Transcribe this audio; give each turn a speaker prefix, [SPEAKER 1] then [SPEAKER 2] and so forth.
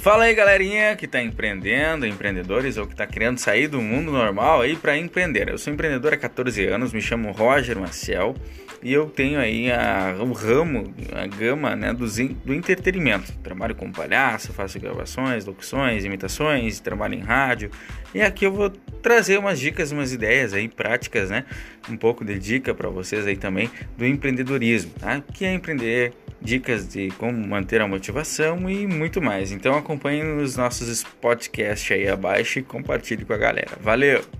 [SPEAKER 1] Fala aí, galerinha que está empreendendo, empreendedores ou que está querendo sair do mundo normal aí para empreender. Eu sou empreendedor há 14 anos, me chamo Roger Maciel e eu tenho aí a, o ramo, a gama né, do, do entretenimento. Trabalho com palhaço, faço gravações, locuções, imitações, trabalho em rádio. E aqui eu vou trazer umas dicas, umas ideias aí práticas, né? Um pouco de dica para vocês aí também do empreendedorismo, tá? O que é empreender, dicas de como manter a motivação e muito mais. Então acompanhe nos nossos podcasts aí abaixo e compartilhe com a galera. Valeu!